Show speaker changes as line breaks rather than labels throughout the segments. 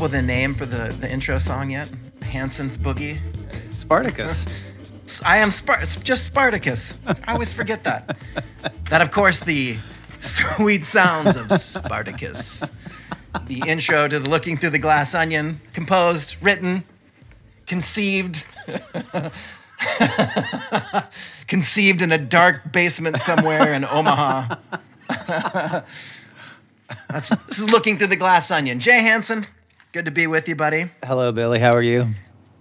up with a name for the, the intro song yet? Hanson's Boogie?
Spartacus.
I am Spar- just Spartacus. I always forget that. That, of course, the sweet sounds of Spartacus. The intro to the Looking Through the Glass Onion, composed, written, conceived, conceived in a dark basement somewhere in Omaha. That's, this is Looking Through the Glass Onion. Jay Hanson, good to be with you, buddy.
Hello, Billy. How are you?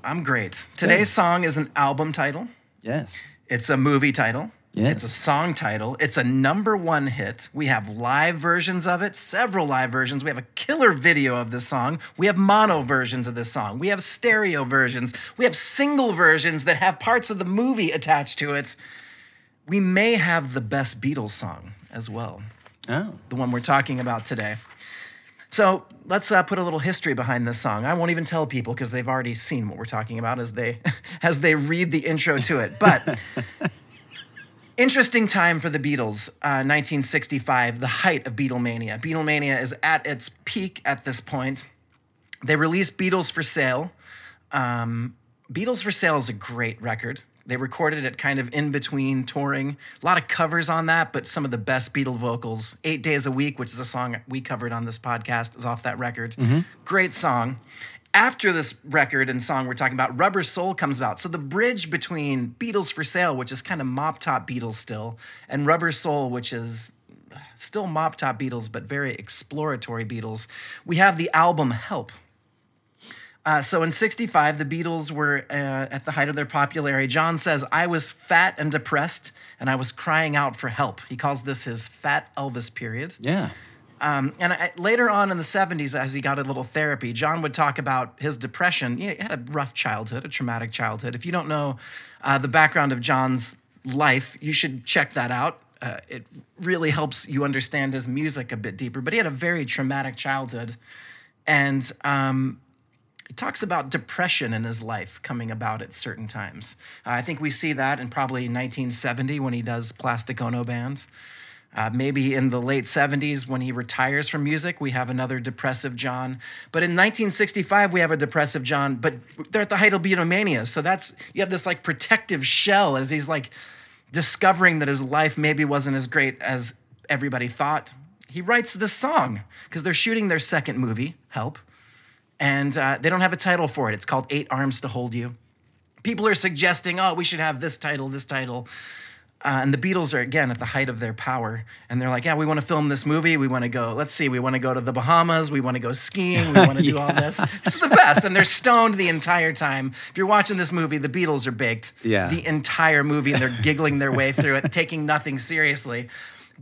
I'm great. Today's song is an album title.
Yes.
It's a movie title.
Yes.
It's a song title. It's a number one hit. We have live versions of it, several live versions. We have a killer video of this song. We have mono versions of this song. We have stereo versions. We have single versions that have parts of the movie attached to it. We may have the best Beatles song as well,
Oh.
the one we're talking about today. So let's uh, put a little history behind this song. I won't even tell people because they've already seen what we're talking about as they as they read the intro to it. But interesting time for the Beatles. Uh, 1965, the height of Beatlemania. Beatlemania is at its peak at this point. They released Beatles for Sale. Um, Beatles for Sale is a great record. They recorded it kind of in between touring. A lot of covers on that, but some of the best Beatle vocals. Eight Days a Week, which is a song we covered on this podcast, is off that record. Mm-hmm. Great song. After this record and song we're talking about, Rubber Soul comes about. So the bridge between Beatles for Sale, which is kind of mop top Beatles still, and Rubber Soul, which is still mop top Beatles, but very exploratory Beatles, we have the album Help. Uh, so in 65, the Beatles were uh, at the height of their popularity. John says, I was fat and depressed, and I was crying out for help. He calls this his Fat Elvis period.
Yeah.
Um, and I, later on in the 70s, as he got a little therapy, John would talk about his depression. You know, he had a rough childhood, a traumatic childhood. If you don't know uh, the background of John's life, you should check that out. Uh, it really helps you understand his music a bit deeper. But he had a very traumatic childhood. And um, he talks about depression in his life coming about at certain times. Uh, I think we see that in probably 1970 when he does Plastic Ono Band. Uh, maybe in the late 70s when he retires from music, we have another depressive John. But in 1965, we have a depressive John, but they're at the height of Beatlemania. So that's, you have this like protective shell as he's like discovering that his life maybe wasn't as great as everybody thought. He writes this song because they're shooting their second movie, Help and uh, they don't have a title for it. It's called Eight Arms to Hold You. People are suggesting, oh, we should have this title, this title. Uh, and the Beatles are again at the height of their power, and they're like, "Yeah, we want to film this movie. We want to go. Let's see. We want to go to the Bahamas. We want to go skiing. We want to do all this. It's the best." And they're stoned the entire time. If you're watching this movie, the Beatles are baked
Yeah.
the entire movie, and they're giggling their way through it, taking nothing seriously.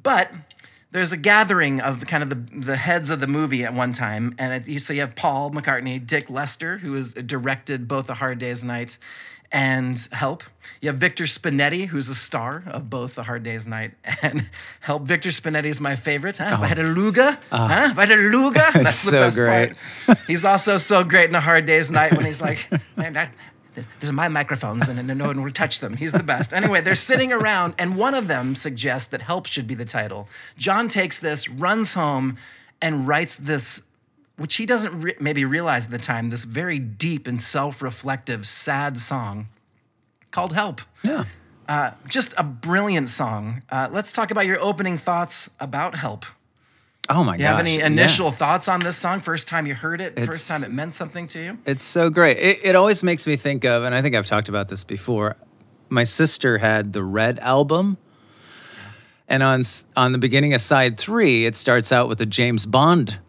But there's a gathering of kind of the, the heads of the movie at one time, and it, so you have Paul McCartney, Dick Lester, who has directed both A Hard Day's Night and Help. You have Victor Spinetti, who's a star of both A Hard Day's Night and Help. Victor Spinetti is my favorite. Huh? If I had a oh. Luger, ah. huh? If I had a Luger, that's the
So
best
great.
part. He's also so great in A Hard Day's Night when he's like, man, that, these are my microphones and, no one will touch them. He's the best. Anyway, they're sitting around, and one of them suggests that Help should be the title. John takes this, runs home, and writes this, which he doesn't re- maybe realize at the time, this very deep and self reflective, sad song called Help.
Yeah.
Uh, just a brilliant song. Uh, let's talk about your opening thoughts about Help.
Oh my god!
You
gosh.
have any initial yeah. thoughts on this song? First time you heard it,
it's,
first time it meant something to you?
It's so great. It, it always makes me think of, and I think I've talked about this before. My sister had the Red album, and on on the beginning of side three, it starts out with a James Bond.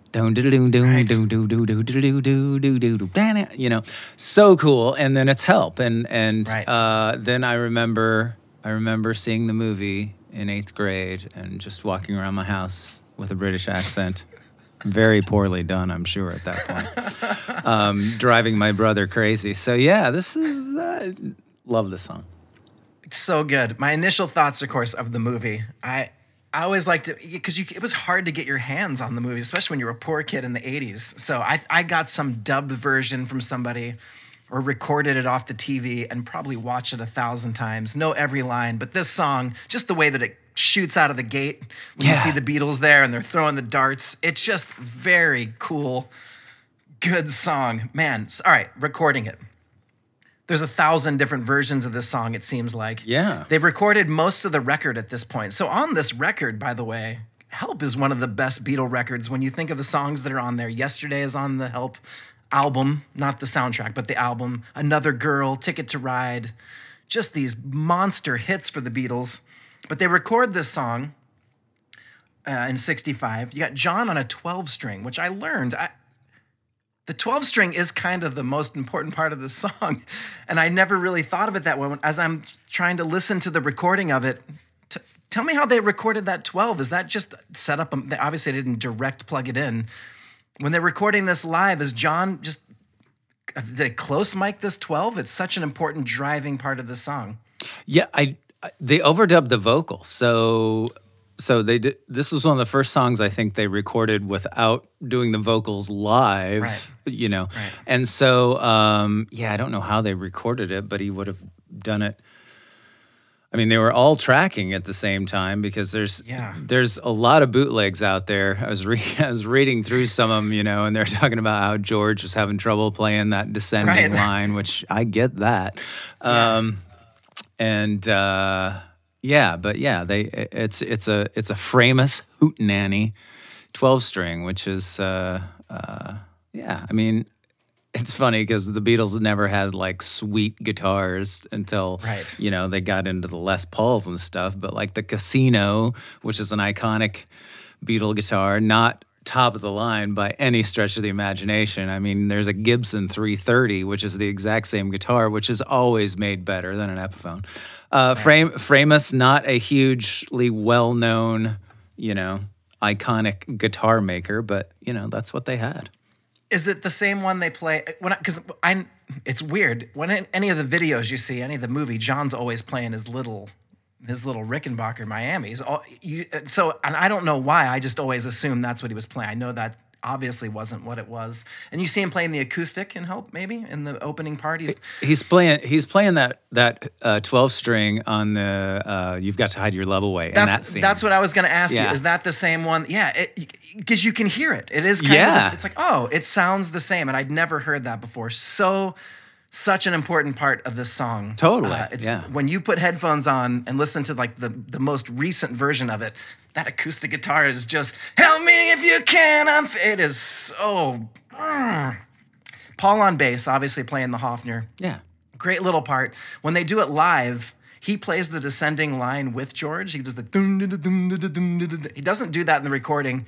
You know, so cool. And then it's help. And and then I remember I remember seeing the movie in eighth grade and just walking around my house with a British accent. Very poorly done, I'm sure, at that point. um, driving my brother crazy. So yeah, this is uh, love this song.
so good. My initial thoughts, of course, of the movie. I I always liked it because it was hard to get your hands on the movie, especially when you were a poor kid in the '80s. So I I got some dubbed version from somebody, or recorded it off the TV and probably watched it a thousand times. Know every line, but this song, just the way that it shoots out of the gate when you see the Beatles there and they're throwing the darts, it's just very cool. good song, man. All right, recording it. There's a thousand different versions of this song. It seems like.
Yeah.
They've recorded most of the record at this point. So on this record, by the way, "Help" is one of the best Beatle records. When you think of the songs that are on there, "Yesterday" is on the "Help" album, not the soundtrack, but the album. "Another Girl," "Ticket to Ride," just these monster hits for the Beatles. But they record this song uh, in 65. You got John on a 12 string, which I learned. I, the 12 string is kind of the most important part of the song. And I never really thought of it that way. As I'm trying to listen to the recording of it, t- tell me how they recorded that 12. Is that just set up? Obviously, they obviously didn't direct plug it in. When they're recording this live, is John just did they close mic this 12? It's such an important driving part of the song.
Yeah, I they overdubbed the vocal. So so they did this was one of the first songs I think they recorded without doing the vocals live,
Right.
you know.
Right.
And so um yeah, I don't know how they recorded it, but he would have done it I mean, they were all tracking at the same time because there's
Yeah.
there's a lot of bootlegs out there. I was re- I was reading through some of them, you know, and they're talking about how George was having trouble playing that descending
Right.
line, which I get that. Um, and uh, yeah, but yeah, they it's it's a it's a Framus hootenanny, twelve string, which is uh, uh, yeah. I mean, it's funny because the Beatles never had like sweet guitars until
Right.
you know they got into the Les Pauls and stuff. But like the Casino, which is an iconic Beatle guitar, not top of the line by any stretch of the imagination. I mean, there's a Gibson 330, which is the exact same guitar, which is always made better than an Epiphone. Uh, Frame Framus, not a hugely well-known, you know, iconic guitar maker, but you know that's what they had.
Is it the same one they play when? Because I, it's weird when in any of the videos you see, any of the movie, John's always playing his little, his little Rickenbacker Miami's. All you so, and I don't know why. I just always assumed that's what he was playing. I know that obviously wasn't what it was. And you see him playing the acoustic in Help, maybe in the opening part. He's
He's playing. He's playing that that uh, twelve string on the. Uh, You've got to hide your love away. in that
that's
scene.
that's what I was going to ask you. Is that the same one? Yeah, because you can hear it. It is kind
Yeah.
of. It's like oh, it sounds the same, and I'd never heard that before. So. Such an important part of this song. Uh,
Totally,
it's
yeah.
when you put headphones on and listen to like the the most recent version of it. That acoustic guitar is just help me if you can. I'm. f-" It is so. mm. Paul on bass, obviously playing the Hofner.
Yeah.
Great little part. When they do it live, he plays the descending line with George. He does the dum, dum, dum, dum, dum, dum, dum, dum. He doesn't do that in the recording.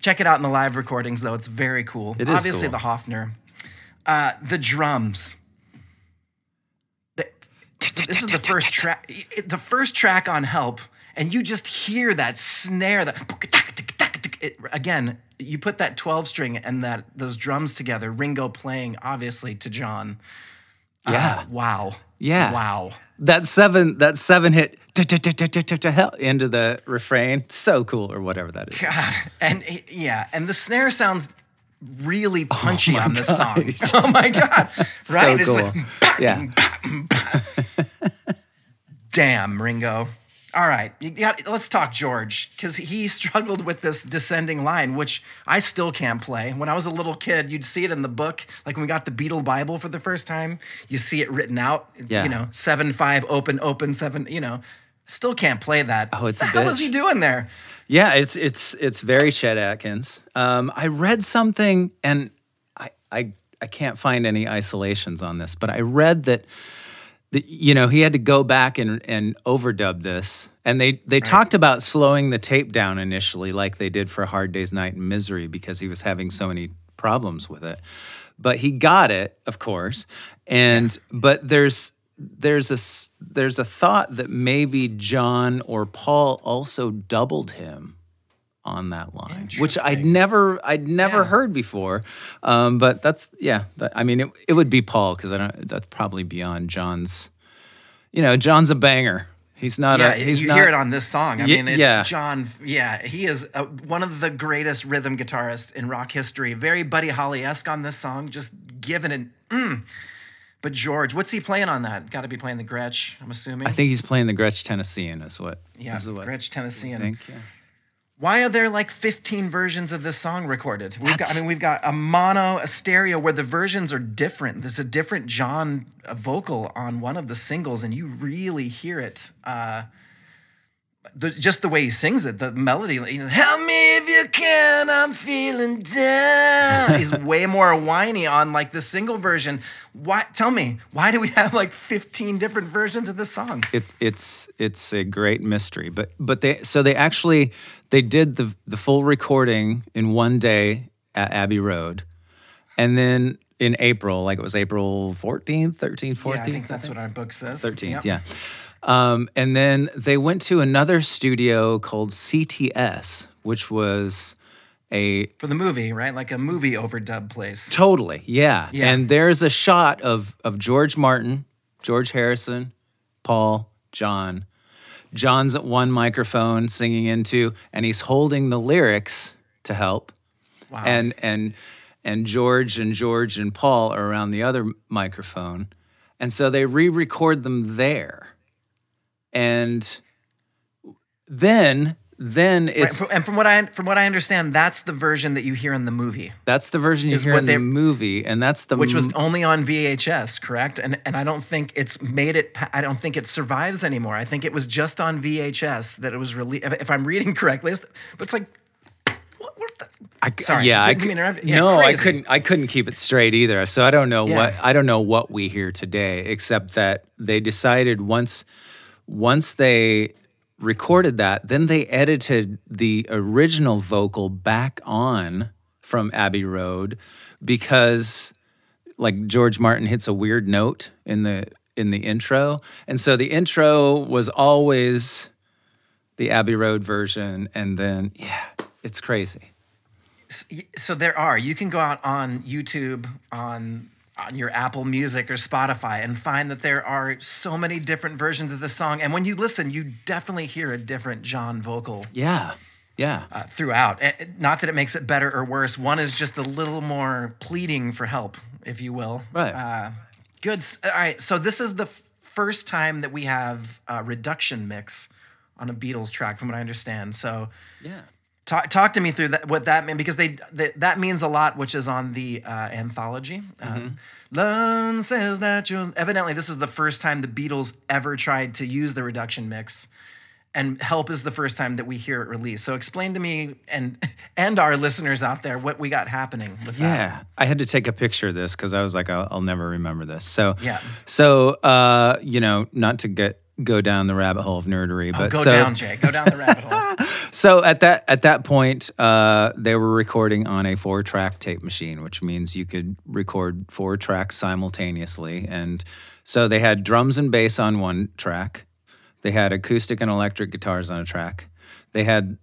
Check it out in the live recordings, though. It's very cool.
It is
Obviously,
cool.
the Hofner. Uh, the drums. The- this is the first track. The first track on Help, and you just hear that snare. That it, again, you put that twelve string and that those drums together. Ringo playing, obviously, to John. Uh,
Yeah.
wow.
Yeah.
Wow.
That seven. That seven hit. Into the refrain. So cool, or whatever that is.
God. And yeah, and the snare sounds really oh punchy
my
on this song.
it's
oh my god. Right?
so
It's
cool.
like
yeah.
damn, Ringo. All right, you got, let's talk George because he struggled with this descending line, which I still can't play. When I was a little kid, you'd see it in the book, like when we got the Beatle Bible for the first time. You see it written out,
Yeah.
you know, seven five open open seven. You know, still can't play that.
Oh, it's a
what the hell is he doing there?
Yeah, it's it's it's very Chet Atkins. Um, I read something, and I, I I can't find any isolations on this, but I read that that you know he had to go back and and overdub this, and they they talked about slowing the tape down initially, like they did for Hard Day's Night and Misery, because he was having so many problems with it. But he got it, of course, and but there's there's a there's a thought that maybe John or Paul also doubled him on that line, which I'd never I'd never
Yeah.
heard before. Um, but that's yeah, that, I mean it, it would be Paul because I don't that's probably beyond John's. You know, John's a banger. He's not
Yeah,
a he's
you
not,
hear it on this song. I mean, it's
yeah.
John. Yeah, he is uh one of the greatest rhythm guitarists in rock history. Very Buddy Holly esque on this song, just giving it. Mm. But George, what's he playing on that? Got to be playing the Gretsch, I'm assuming.
I think he's playing the Gretsch Tennessean is what
yeah,
is what
Gretsch Tennessean.
think, yeah.
Why are there like 15 versions of this song recorded? We've got, I mean, we've got a mono, a stereo where the versions are different. There's a different John vocal on one of the singles, and you really hear it. Uh, the, just the way he sings it, the melody, you know, help me if you can, I'm feeling down. He's way more whiny on like the single version. Why? Tell me, why do we have like 15 different versions of this song?
it, it's it's a great mystery. But but they so they actually they did the the full recording in one day at Abbey Road, and then in April, like it was April 14th, 13th, 14th.
Yeah, I think that's what our book says.
13th,
Yep.
yeah. Um, and then they went to another studio called CTS, which was a
For the movie, right? Like a movie overdub place.
Totally, yeah.
Yeah.
And there's a shot of of George Martin, George Harrison, Paul, John. John's at one microphone singing into, and he's holding the lyrics to help.
Wow.
And and and George and George and Paul are around the other microphone. And so they re-record them there. And then then it's
fr- and from what I from what I understand, that's the version that you hear in the movie,
that's the version you hear in the movie, and that's the
which was only on VHS, correct? And and I don't think it's made it. I don't think it survives anymore. I think it was just on VHS that it was released. If, if I'm reading correctly, it's- but it's like, what? what the?
I,
Sorry,
yeah, I
didn't mean to interrupt.
cou-
Yeah,
no, I couldn't. I couldn't keep it straight either. So I don't know
Yeah.
what I don't know what we hear today, except that they decided once once they recorded that, then they edited the original vocal back on from Abbey Road because like George Martin hits a weird note in the in the intro, and so the intro was always the Abbey Road version, and then yeah, it's crazy.
So there are. You can go out on YouTube on on your Apple Music or Spotify and find that there are so many different versions of the song. And when you listen, you definitely hear a different John vocal
Yeah. Yeah.
uh, throughout. Not that it makes it better or worse. One is just a little more pleading for help, if you will.
Right.
Uh, good. All right. So this is the first time that we have a reduction mix on a Beatles track, from what I understand. So
yeah.
Talk talk to me through that what that means because they, they that means a lot, which is on the uh, anthology. Uh, Lone says that you evidently this is the first time the Beatles ever tried to use the reduction mix and help is the first time that we hear it released. So explain to me and and our listeners out there what we got happening with that.
Yeah. I had to take a picture of this because I was like, I'll, I'll never remember this. So,
Yeah.
So, uh, you know, not to get go down the rabbit hole of nerdery,
Oh,
but
go
so,
down, Jay. Go down the rabbit hole.
so at that at that point, uh, they were recording on a four track tape machine, which means you could record four tracks simultaneously. And so they had drums and bass on one track, they had acoustic and electric guitars on a track, they had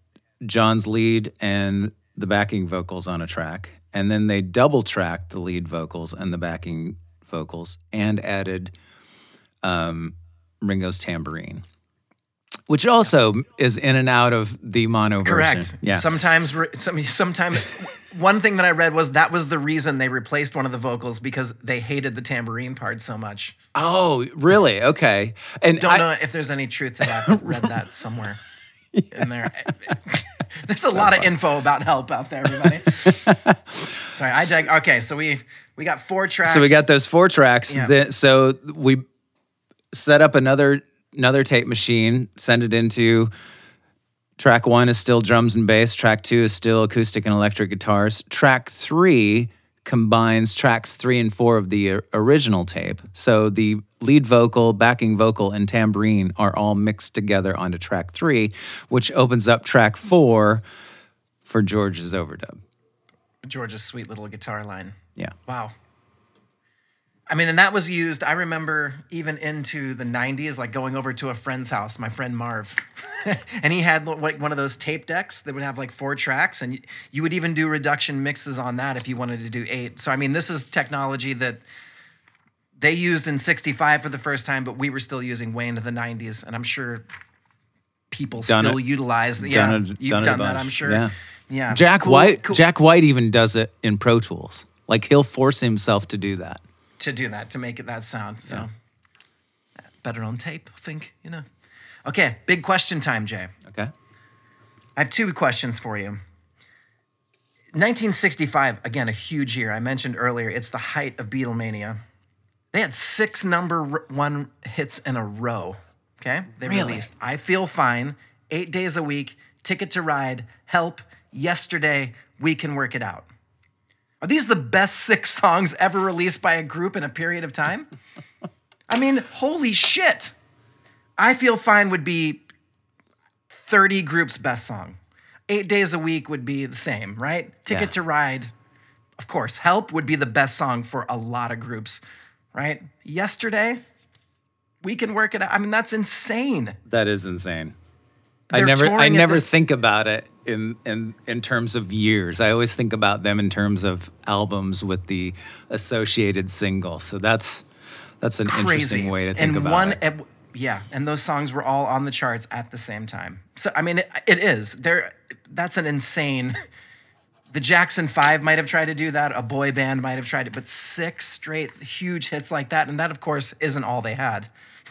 John's lead and the backing vocals on a track, and then they double tracked the lead vocals and the backing vocals and added um, Ringo's tambourine. Which also is in and out of the mono version.
Correct.
Yeah.
Sometimes, some, sometimes, one thing that I read was that was the reason they replaced one of the vocals because they hated the tambourine part so much.
Oh, really? Okay. And
Don't
I,
know if there's any truth to that. but read that somewhere in there. There's a lot of info about help out there, everybody. Sorry, I dig. Okay, so we we got four tracks.
so we got those four tracks.
Yeah.
Then- so we set up another another tape machine, send it into track one is still drums and bass. Track two is still acoustic and electric guitars. Track three combines tracks three and four of the original tape. So the lead vocal, backing vocal, and tambourine are all mixed together onto track three, which opens up track four for George's overdub.
George's sweet little guitar line.
Yeah.
Wow. I mean, and that was used. I remember even into the '90s, like going over to a friend's house, my friend Marv, and he had like one of those tape decks that would have like four tracks, and you, you would even do reduction mixes on that if you wanted to do eight. So I mean, this is technology that they used in '65 for the first time, but we were still using way into the '90s, and I'm sure people
Done
still
it-
utilize.
done
yeah,
it-
you've
done
done,
it
that. I'm sure.
Yeah.
Yeah.
Jack
Cool-
White
cool
Jack White even does it in Pro Tools. Like he'll force himself to do that.
To do that to make it that sound. So better on tape, I think. You know. Okay, big question time, Jay.
Okay.
I have two questions for you. 1965, again, a huge year. I mentioned earlier, it's the height of Beatlemania. They had six number one hits in a row. Okay? They
Really?
released I Feel Fine, Eight Days a Week, Ticket to Ride, Help, Yesterday, We Can Work It Out. Are these the best six songs ever released by a group in a period of time? I mean, holy shit. I Feel Fine would be 30 groups' best song. Eight Days a Week would be the same, right? Ticket
Yeah.
to Ride, of course. Help would be the best song for a lot of groups, right? Yesterday, We Can Work It Out. I mean, that's insane.
That is insane. I
They're
never I never
this-
think about it in, in in terms of years. I always think about them in terms of albums with the associated single. So that's that's an
crazy
interesting way to think
and
about
one
it.
ep- yeah and those songs were all on the charts at the same time so i mean it, it is there that's an insane the jackson 5 might have tried to do that a boy band might have tried it but six straight huge hits like that and that of course isn't all they had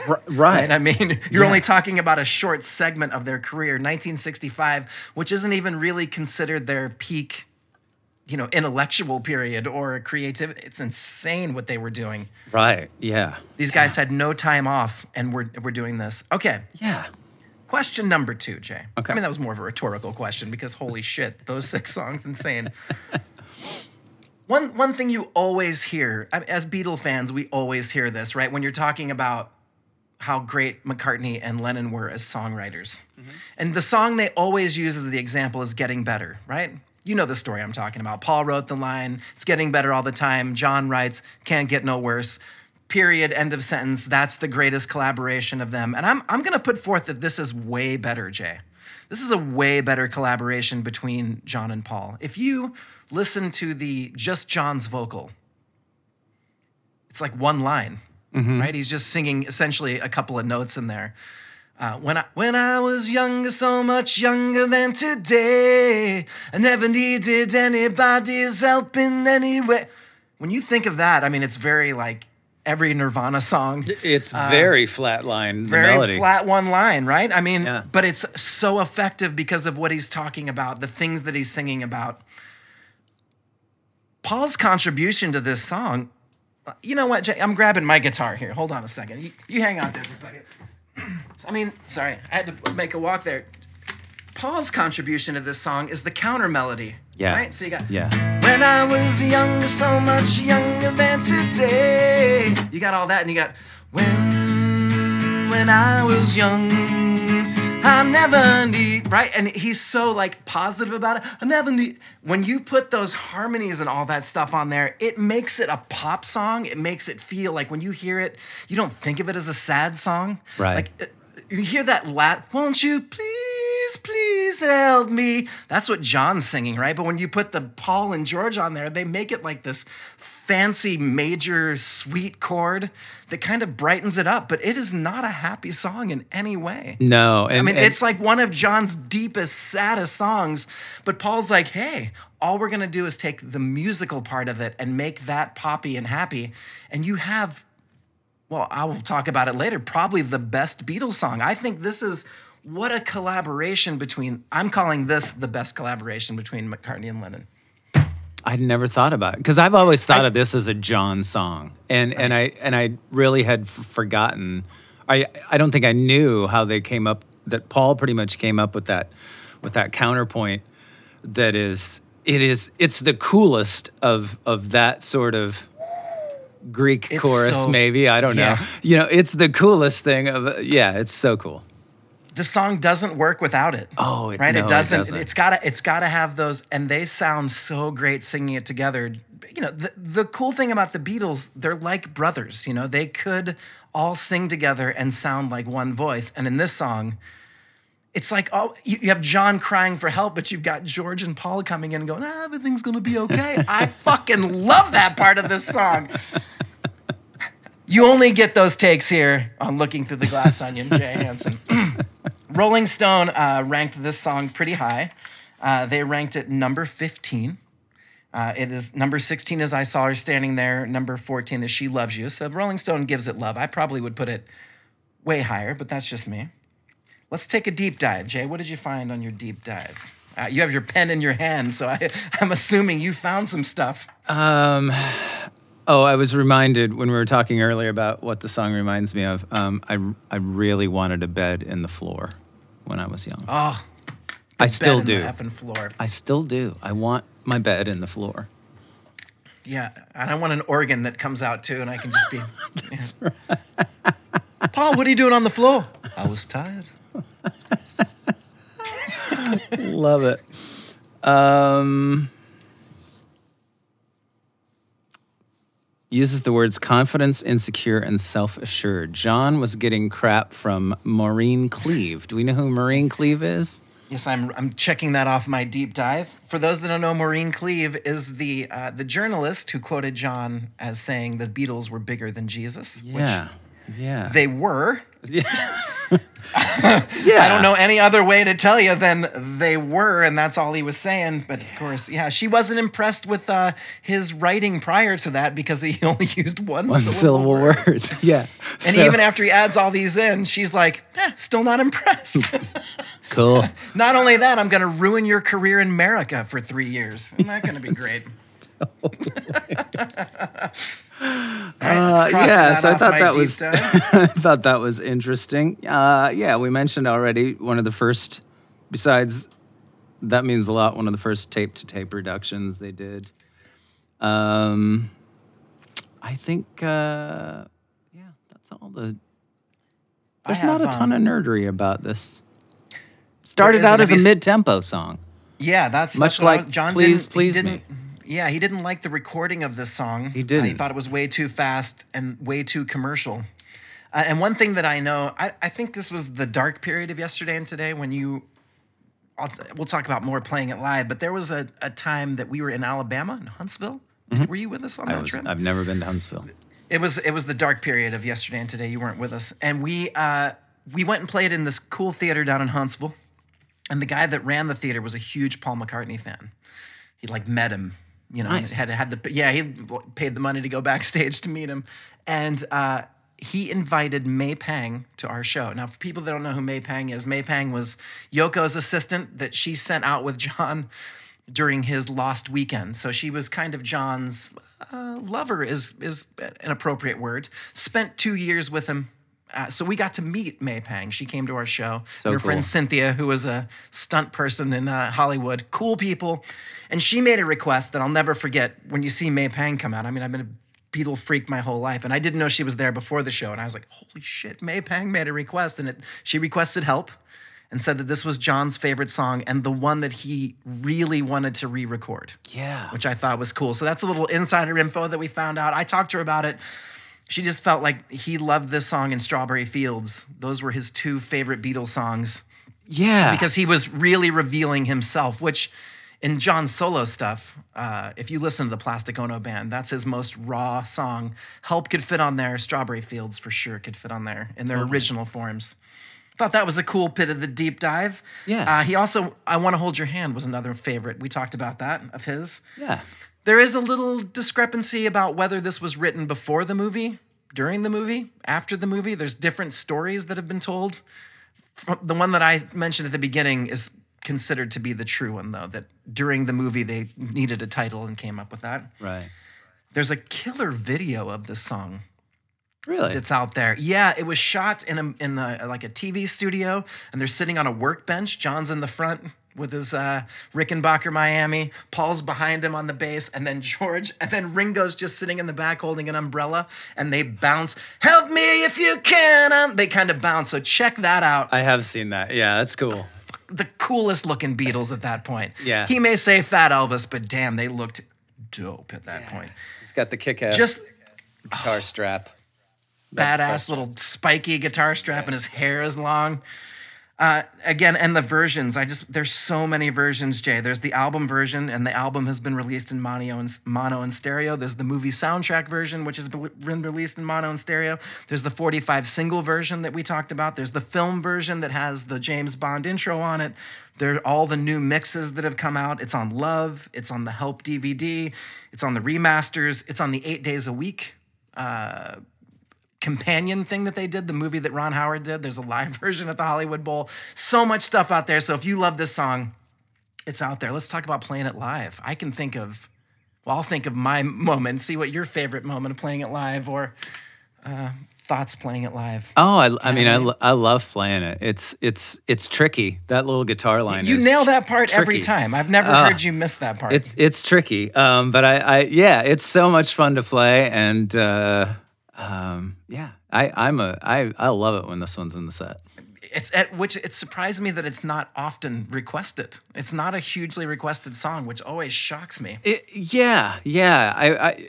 right.
right i mean you're only talking about a short segment of their career 1965 which isn't even really considered their peak you know intellectual period or creative it's insane what they were doing
Right. Yeah.
these guys had no time off and we're, we're doing this. Okay.
Yeah.
Question number two, Jay.
Okay.
I mean, that was more of a rhetorical question because holy shit, those six songs, insane. one, one thing you always hear, as Beatle fans, we always hear this, right? When you're talking about how great McCartney and Lennon were as songwriters. Mm-hmm. And the song they always use as the example is Getting Better, right? You know the story I'm talking about. Paul wrote the line, it's getting better all the time. John writes, can't get no worse. Period, end of sentence. That's the greatest collaboration of them. And I'm, I'm going to put forth that this is way better, Jay. This is a way better collaboration between John and Paul. If you listen to the just John's vocal, it's like one line, right? He's just singing essentially a couple of notes in there. Uh, when I when I was younger, so much younger than today, I never needed anybody's help in any way. When you think of that, I mean, it's very like every Nirvana song.
It's very flatline. The
Very
melody.
flat one line, right? I mean,
Yeah.
but it's so effective because of what he's talking about, the things that he's singing about. Paul's contribution to this song, Uh, you know what, Jay? I'm grabbing my guitar here. Hold on a second. You, you hang out there for a second. I mean, sorry, I had to make a walk there. Paul's contribution to this song is the counter melody.
Yeah.
Right? So you got
Yeah.
when I was younger, so much younger than today. You got all that, and you got when when I was young, I never need right. And he's so like positive about it. I never need. When you put those harmonies and all that stuff on there, it makes it a pop song. It makes it feel like when you hear it, you don't think of it as a sad song.
Right.
Like uh, you hear that lat. Won't you please, please help me? That's what John's singing, right? But when you put the Paul and George on there, they make it like this fancy major sweet chord that kind of brightens it up. But it is not a happy song in any way.
No. And,
I mean,
and-
it's like one of John's deepest, saddest songs. But Paul's like, hey, all we're gonna do is take the musical part of it and make that poppy and happy. And you have, well, I will talk about it later, probably the best Beatles song. I think this is what a collaboration between, I'm calling this the best collaboration between McCartney and Lennon.
I'd never thought about it because I've always thought
I-
of this as a John song, and and I and I really had f- forgotten. I I don't think I knew how they came up. That Paul pretty much came up with that with that counterpoint. That is, it is, it's the coolest of of that sort of Greek
It's
chorus.
so-
maybe I don't
yeah.
know. You know, it's the coolest thing of. Yeah, it's so cool.
The song doesn't work without it.
Oh, it-
right.
no,
it
it
doesn't.
doesn't.
It's gotta. It's gotta have those, and they sound so great singing it together. You know, the, the cool thing about the Beatles, they're like brothers. You know, they could all sing together and sound like one voice. And in this song, it's like oh, you, you have John crying for help, but you've got George and Paul coming in and going, ah, everything's gonna be okay. I fucking love that part of this song. You only get those takes here on Looking Through the Glass Onion, Jay Hansen. Rolling Stone uh, ranked this song pretty high. Uh, they ranked it number 15. Uh, it is number 16 as I Saw Her Standing There. Number 14 is She Loves You. So Rolling Stone gives it love. I probably would put it way higher, but that's just me. let's take a deep dive. Jay, what did you find on your deep dive? Uh, you have your pen in your hand, so I, I'm assuming you found some stuff.
Um, oh, I was reminded when we were talking earlier about what the song reminds me of. Um, I I really wanted a bed in the floor when I was young.
Oh,
I still do.
effing floor.
I still do. I want my bed in the floor.
Yeah, and I want an organ that comes out too, and I can just be. That's yeah. Paul, what are you doing on the floor? I was tired.
Love it. Um, uses the words confidence, insecure, and self assured. John was getting crap from Maureen Cleave. Do we know who Maureen Cleave is?
Yes, I'm. I'm checking that off my deep dive. For those that don't know, Maureen Cleave is the uh, the journalist who quoted John as saying the Beatles were bigger than Jesus.
Yeah. Yeah.
They were.
yeah.
I don't know any other way to tell you than they were, and that's all he was saying. But of course, yeah, she wasn't impressed with uh, his writing prior to that because he only used one,
One syllable
word.
words. yeah.
And
So-
even after he adds all these in, she's like, eh, still not impressed.
cool.
not only that, I'm going to ruin your career in America for three years. Isn't that going to be great?
Uh, yeah, so I thought that was. I thought that was interesting. Uh, yeah, we mentioned already one of the first. Besides, that means a lot. One of the first tape to tape reductions they did. Um, I think. Uh, yeah, that's all the. There's not a ton
um,
of nerdery about this. Started out as a mid-tempo song.
Yeah, that's
Much
that's
like
was, John
Please Please Me.
Didn't, Yeah, he didn't like the recording of this song.
He
Uh, he
didn't.
thought it was way too fast and way too commercial. Uh, and one thing that I know, I, I think this was the dark period of yesterday and today when you. I'll, we'll talk about more playing it live, but there was a, a time that we were in Alabama in Huntsville. Were you with us on
Mm-hmm. I
that
was,
trip?
I've never been to Huntsville.
It was it was the dark period of yesterday and today. You weren't with us, and we uh, we went and played in this cool theater down in Huntsville. And the guy that ran the theater was a huge Paul McCartney fan. He like met him, you know,
Nice.
had had the yeah he paid the money to go backstage to meet him, and uh, he invited May Pang to our show. Now, for people that don't know who May Pang is, May Pang was Yoko's assistant that she sent out with John during his lost weekend. So she was kind of John's uh, lover is is an appropriate word. Spent two years with him. Uh, so we got to meet May Pang. She came to our show.
So
her friend. Cynthia, who was a stunt person in uh, Hollywood, cool people, and she made a request that I'll never forget. When you see May Pang come out, I mean, I've been a Beatle freak my whole life, and I didn't know she was there before the show, and I was like, "Holy shit!" May Pang made a request, and it, she requested help, and said that this was John's favorite song and the one that he really wanted to re-record
Yeah.
which I thought was cool. So that's a little insider info that we found out. I talked to her about it. She just felt like he loved this song in Strawberry Fields. Those were his two favorite Beatles songs
Yeah.
because he was really revealing himself, which in John's solo stuff, uh, if you listen to the Plastic Ono Band, that's his most raw song. Help could fit on there. Strawberry Fields for sure could fit on there in their original forms. Thought that was a cool bit of the deep dive.
Yeah.
Uh, he also, I Want to Hold Your Hand was another favorite. We talked about that of his.
yeah.
There is a little discrepancy about whether this was written before the movie, during the movie, after the movie. There's different stories that have been told. The one that I mentioned at the beginning is considered to be the true one, though, that during the movie they needed a title and came up with that.
Right.
There's a killer video of this song
Really?
that's out there. Yeah, it was shot in a in a, like a TV studio, and they're sitting on a workbench. John's in the front with his uh, Rickenbacker Miami. Paul's behind him on the bass, and then George, and then Ringo's just sitting in the back holding an umbrella, and they bounce. Help me if you can. Um, they kind of bounce. So check that out.
I have seen that. Yeah, that's cool.
the coolest looking Beatles at that point.
Yeah.
he may say Fat Elvis, but damn, they looked dope at that point.
He's got the kick-ass
Just
guitar strap.
badass little spiky guitar strap and his hair is long. Uh, again, and the versions, I just there's so many versions, Jay. There's the album version, and the album has been released in mono and mono and stereo. There's the movie soundtrack version, which has been released in mono and stereo. There's the 45 single version that we talked about. There's the film version that has the James Bond intro on it. There are all the new mixes that have come out. It's on Love. It's on the Help DVD. It's on the remasters. It's on the Eight Days a Week companion thing that they did, the movie that Ron Howard did. There's a live version at the Hollywood Bowl. So much stuff out there. So if you love this song, it's out there. Let's talk about playing it live. I can think of, well, I'll think of my moment, see what your favorite moment of playing it live or uh, thoughts playing it live.
Oh, I, I mean, I, lo- I love playing it. It's it's it's tricky. That little guitar line.
You nail that part every time. I've never
Uh,
heard you miss that part.
It's it's tricky. Um, but I, I yeah, it's so much fun to play, and uh, um, yeah, I I'm a I I love it when this one's in the set.
it's at which it surprised me that it's not often requested. It's not a hugely requested song, which always shocks me.
It, yeah, yeah, I, I,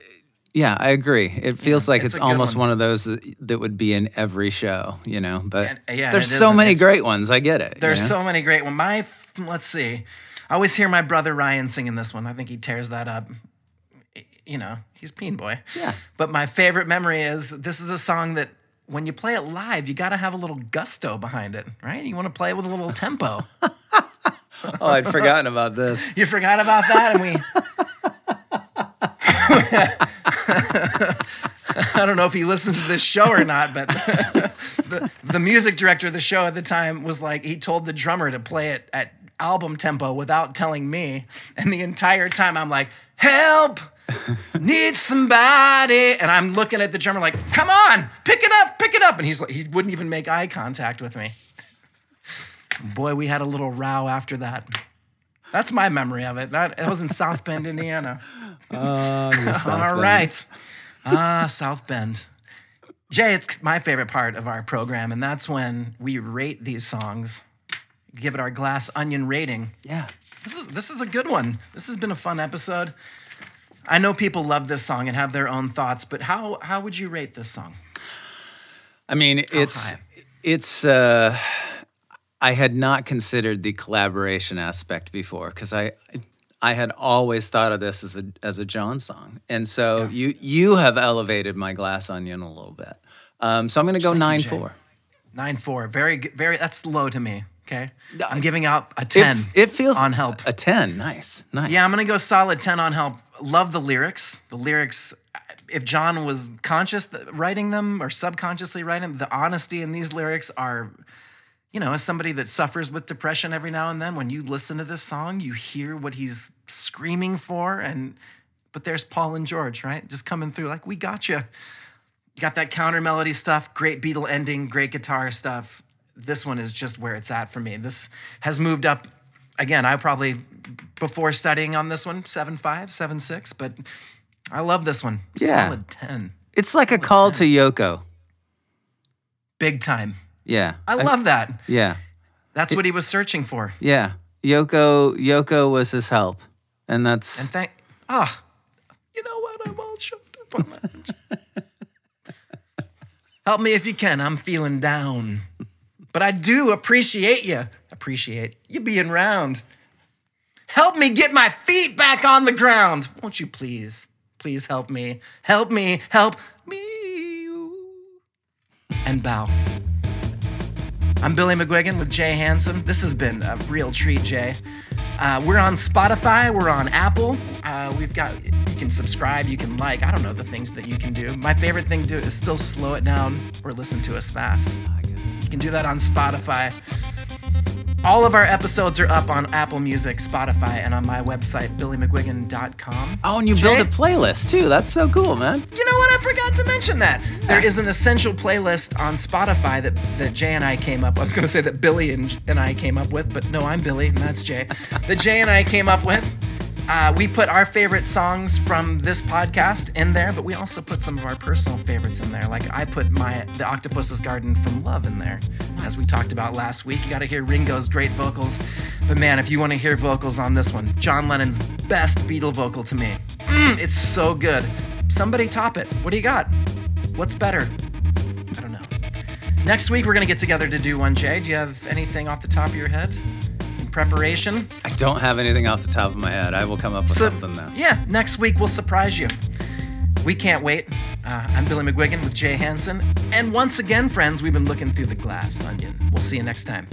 yeah, I agree. It feels like
it's
it's, almost
one.
one. of those that, that would be in every show, you know. But
And- yeah,
there's so many
It's-
great ones. I get it. you
There's
know?
so many great ones. My let's see. I always hear my brother Ryan singing this one. I think he tears that up. You know, he's Peen Boy.
Yeah.
But my favorite memory is this is a song that when you play it live, you got to have a little gusto behind it, right? You want to play it with a little tempo.
oh, I'd forgotten about this.
You forgot about that, and we. I don't know if he listens to this show or not, but the, the music director of the show at the time was like, he told the drummer to play it at album tempo without telling me. And the entire time I'm like, help, need somebody. And I'm looking at the drummer like, come on, pick it up, pick it up. And he's like, he wouldn't even make eye contact with me. Boy, we had a little row after that. That's my memory of it. That it was in South Bend, Indiana.
Oh,
All right. Ah, South Bend. Jay, it's my favorite part of our program, and that's when we rate these songs. Give it our glass onion rating.
Yeah.
This is this is a good one. This has been a fun episode. I know people love this song and have their own thoughts, but how how would you rate this song?
I mean, it's
high?
it's. Uh, I had not considered the collaboration aspect before because I I had always thought of this as a as a John song, and so you you have elevated my glass onion a little bit. Um, so I'm going to go
Thank you,
nine
Jay.
four.
Nine four. Very good. Very. That's low to me. Okay. I'm giving out a ten.
It, it feels
on help.
a ten. Nice, nice.
Yeah, I'm gonna go solid 10 on help. Love the lyrics. The lyrics, if John was conscious writing them or subconsciously writing them, the honesty in these lyrics are, you know, as somebody that suffers with depression every now and then, when you listen to this song, you hear what he's screaming for. And, but there's Paul and George, right? Just coming through like, we got you. You got that counter melody stuff, great Beatle ending, great guitar stuff. This one is just where it's at for me. This has moved up. Again, I probably before studying on this one, seven five, seven six, but I love this one.
Yeah.
Solid ten.
It's like a call to Yoko.
Big time.
Yeah.
I love that.
Yeah.
That's what he was searching for.
Yeah. Yoko Yoko was his help. And that's
And thank ah, you know what? I'm all choked up on that. Help me if you can. I'm feeling down. But I do appreciate you. Appreciate you being round. Help me get my feet back on the ground. Won't you please? Please help me. Help me. Help me. And bow. I'm Billy McGuigan with Jay Hansen. This has been a real treat, Jay. Uh, we're on Spotify, we're on Apple. Uh, we've got, you can subscribe, you can like, I don't know the things that you can do. My favorite thing to do is still slow it down or listen to us fast. You can do that on Spotify. All of our episodes are up on Apple Music, Spotify, and on my website, billymcguigan.com.
Oh, and you
Jay?
build a playlist too. That's so cool, man.
You know what? I forgot to mention that. There is an essential playlist on Spotify that, that Jay and I came up. I was going to say that Billy and, and I came up with, but no, I'm Billy and that's Jay. that Jay and I came up with. Uh, we put our favorite songs from this podcast in there, but we also put some of our personal favorites in there. Like I put my The Octopus's Garden from Love in there, as we talked about last week. You got to hear Ringo's great vocals, but man, if you want to hear vocals on this one, John Lennon's best Beatle vocal to me. Mm, it's so good. Somebody top it. What do you got? What's better? I don't know. Next week we're gonna get together to do one. Jay, do you have anything off the top of your head preparation?
I don't have anything off the top of my head. I will come up with
So-
something though.
Yeah, next week we'll surprise you. We can't wait. Uh, I'm Billy McGuigan with Jay Hansen. And once again, friends, we've been looking through the glass onion. We'll see you next time.